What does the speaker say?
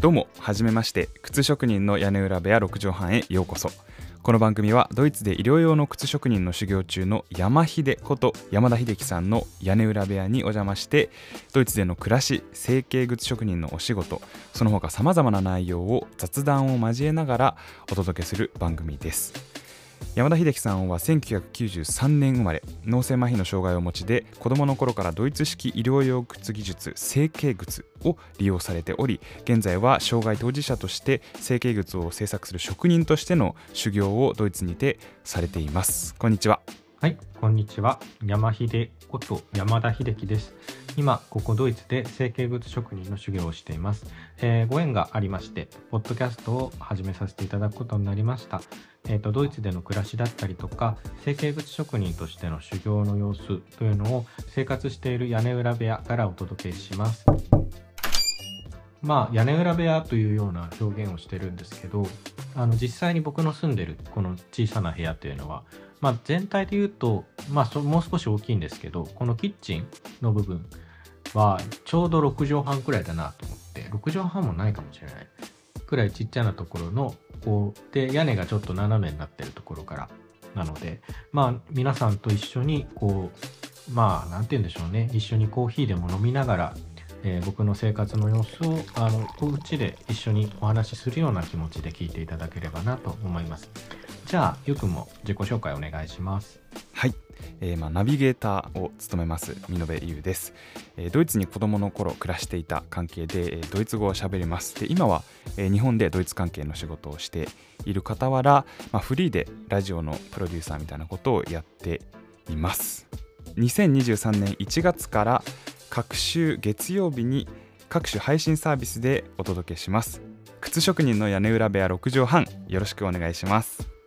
どうもはじめまして靴職人の屋根裏部屋6畳半へようこそ。この番組はドイツで医療用の靴職人の修行中の山秀こと山田秀樹さんの屋根裏部屋にお邪魔してドイツでの暮らし整形靴職人のお仕事その他さまざまな内容を雑談を交えながらお届けする番組です。山田秀樹さんは1993年生まれ脳性麻痺の障害をお持ちで子どもの頃からドイツ式医療用靴技術整形靴を利用されており現在は障害当事者として整形靴を製作する職人としての修行をドイツにてされています。こんにちは。はい、こんにちは。山秀こと山田秀樹です。今、ここドイツで成形物職人の修行をしています。えーご縁がありまして、ポッドキャストを始めさせていただくことになりました。えーと、ドイツでの暮らしだったりとか、成形物職人としての修行の様子というのを生活している屋根裏部屋からお届けします。まあ、屋根裏部屋というような表現をしてるんですけど、あの実際に僕の住んでるこの小さな部屋というのは、まあ、全体で言うと、まあ、もう少し大きいんですけどこのキッチンの部分はちょうど6畳半くらいだなと思って6畳半もないかもしれない。くらいちっちゃなところのこうで屋根がちょっと斜めになってるところからなのでまあ皆さんと一緒にこうまあなんて言うんでしょうね。一緒にコーヒーでも飲みながらえー僕の生活の様子をあのお家で一緒にお話しするような気持ちで聞いていただければなと思います。じゃあ、ゆくんも自己紹介お願いします。はい、えーまあ、ナビゲーターを務めます見延優です、えードイツに子供の頃暮らしていた関係で、えードイツ語を喋りますで今は、えー日本でドイツ関係の仕事をしている傍ら、まあ、フリーでラジオのプロデューサーみたいなことをやっています2023年1月から各週月曜日に各種配信サービスでお届けします。靴職人の屋根裏部屋6畳半よろしくお願いします。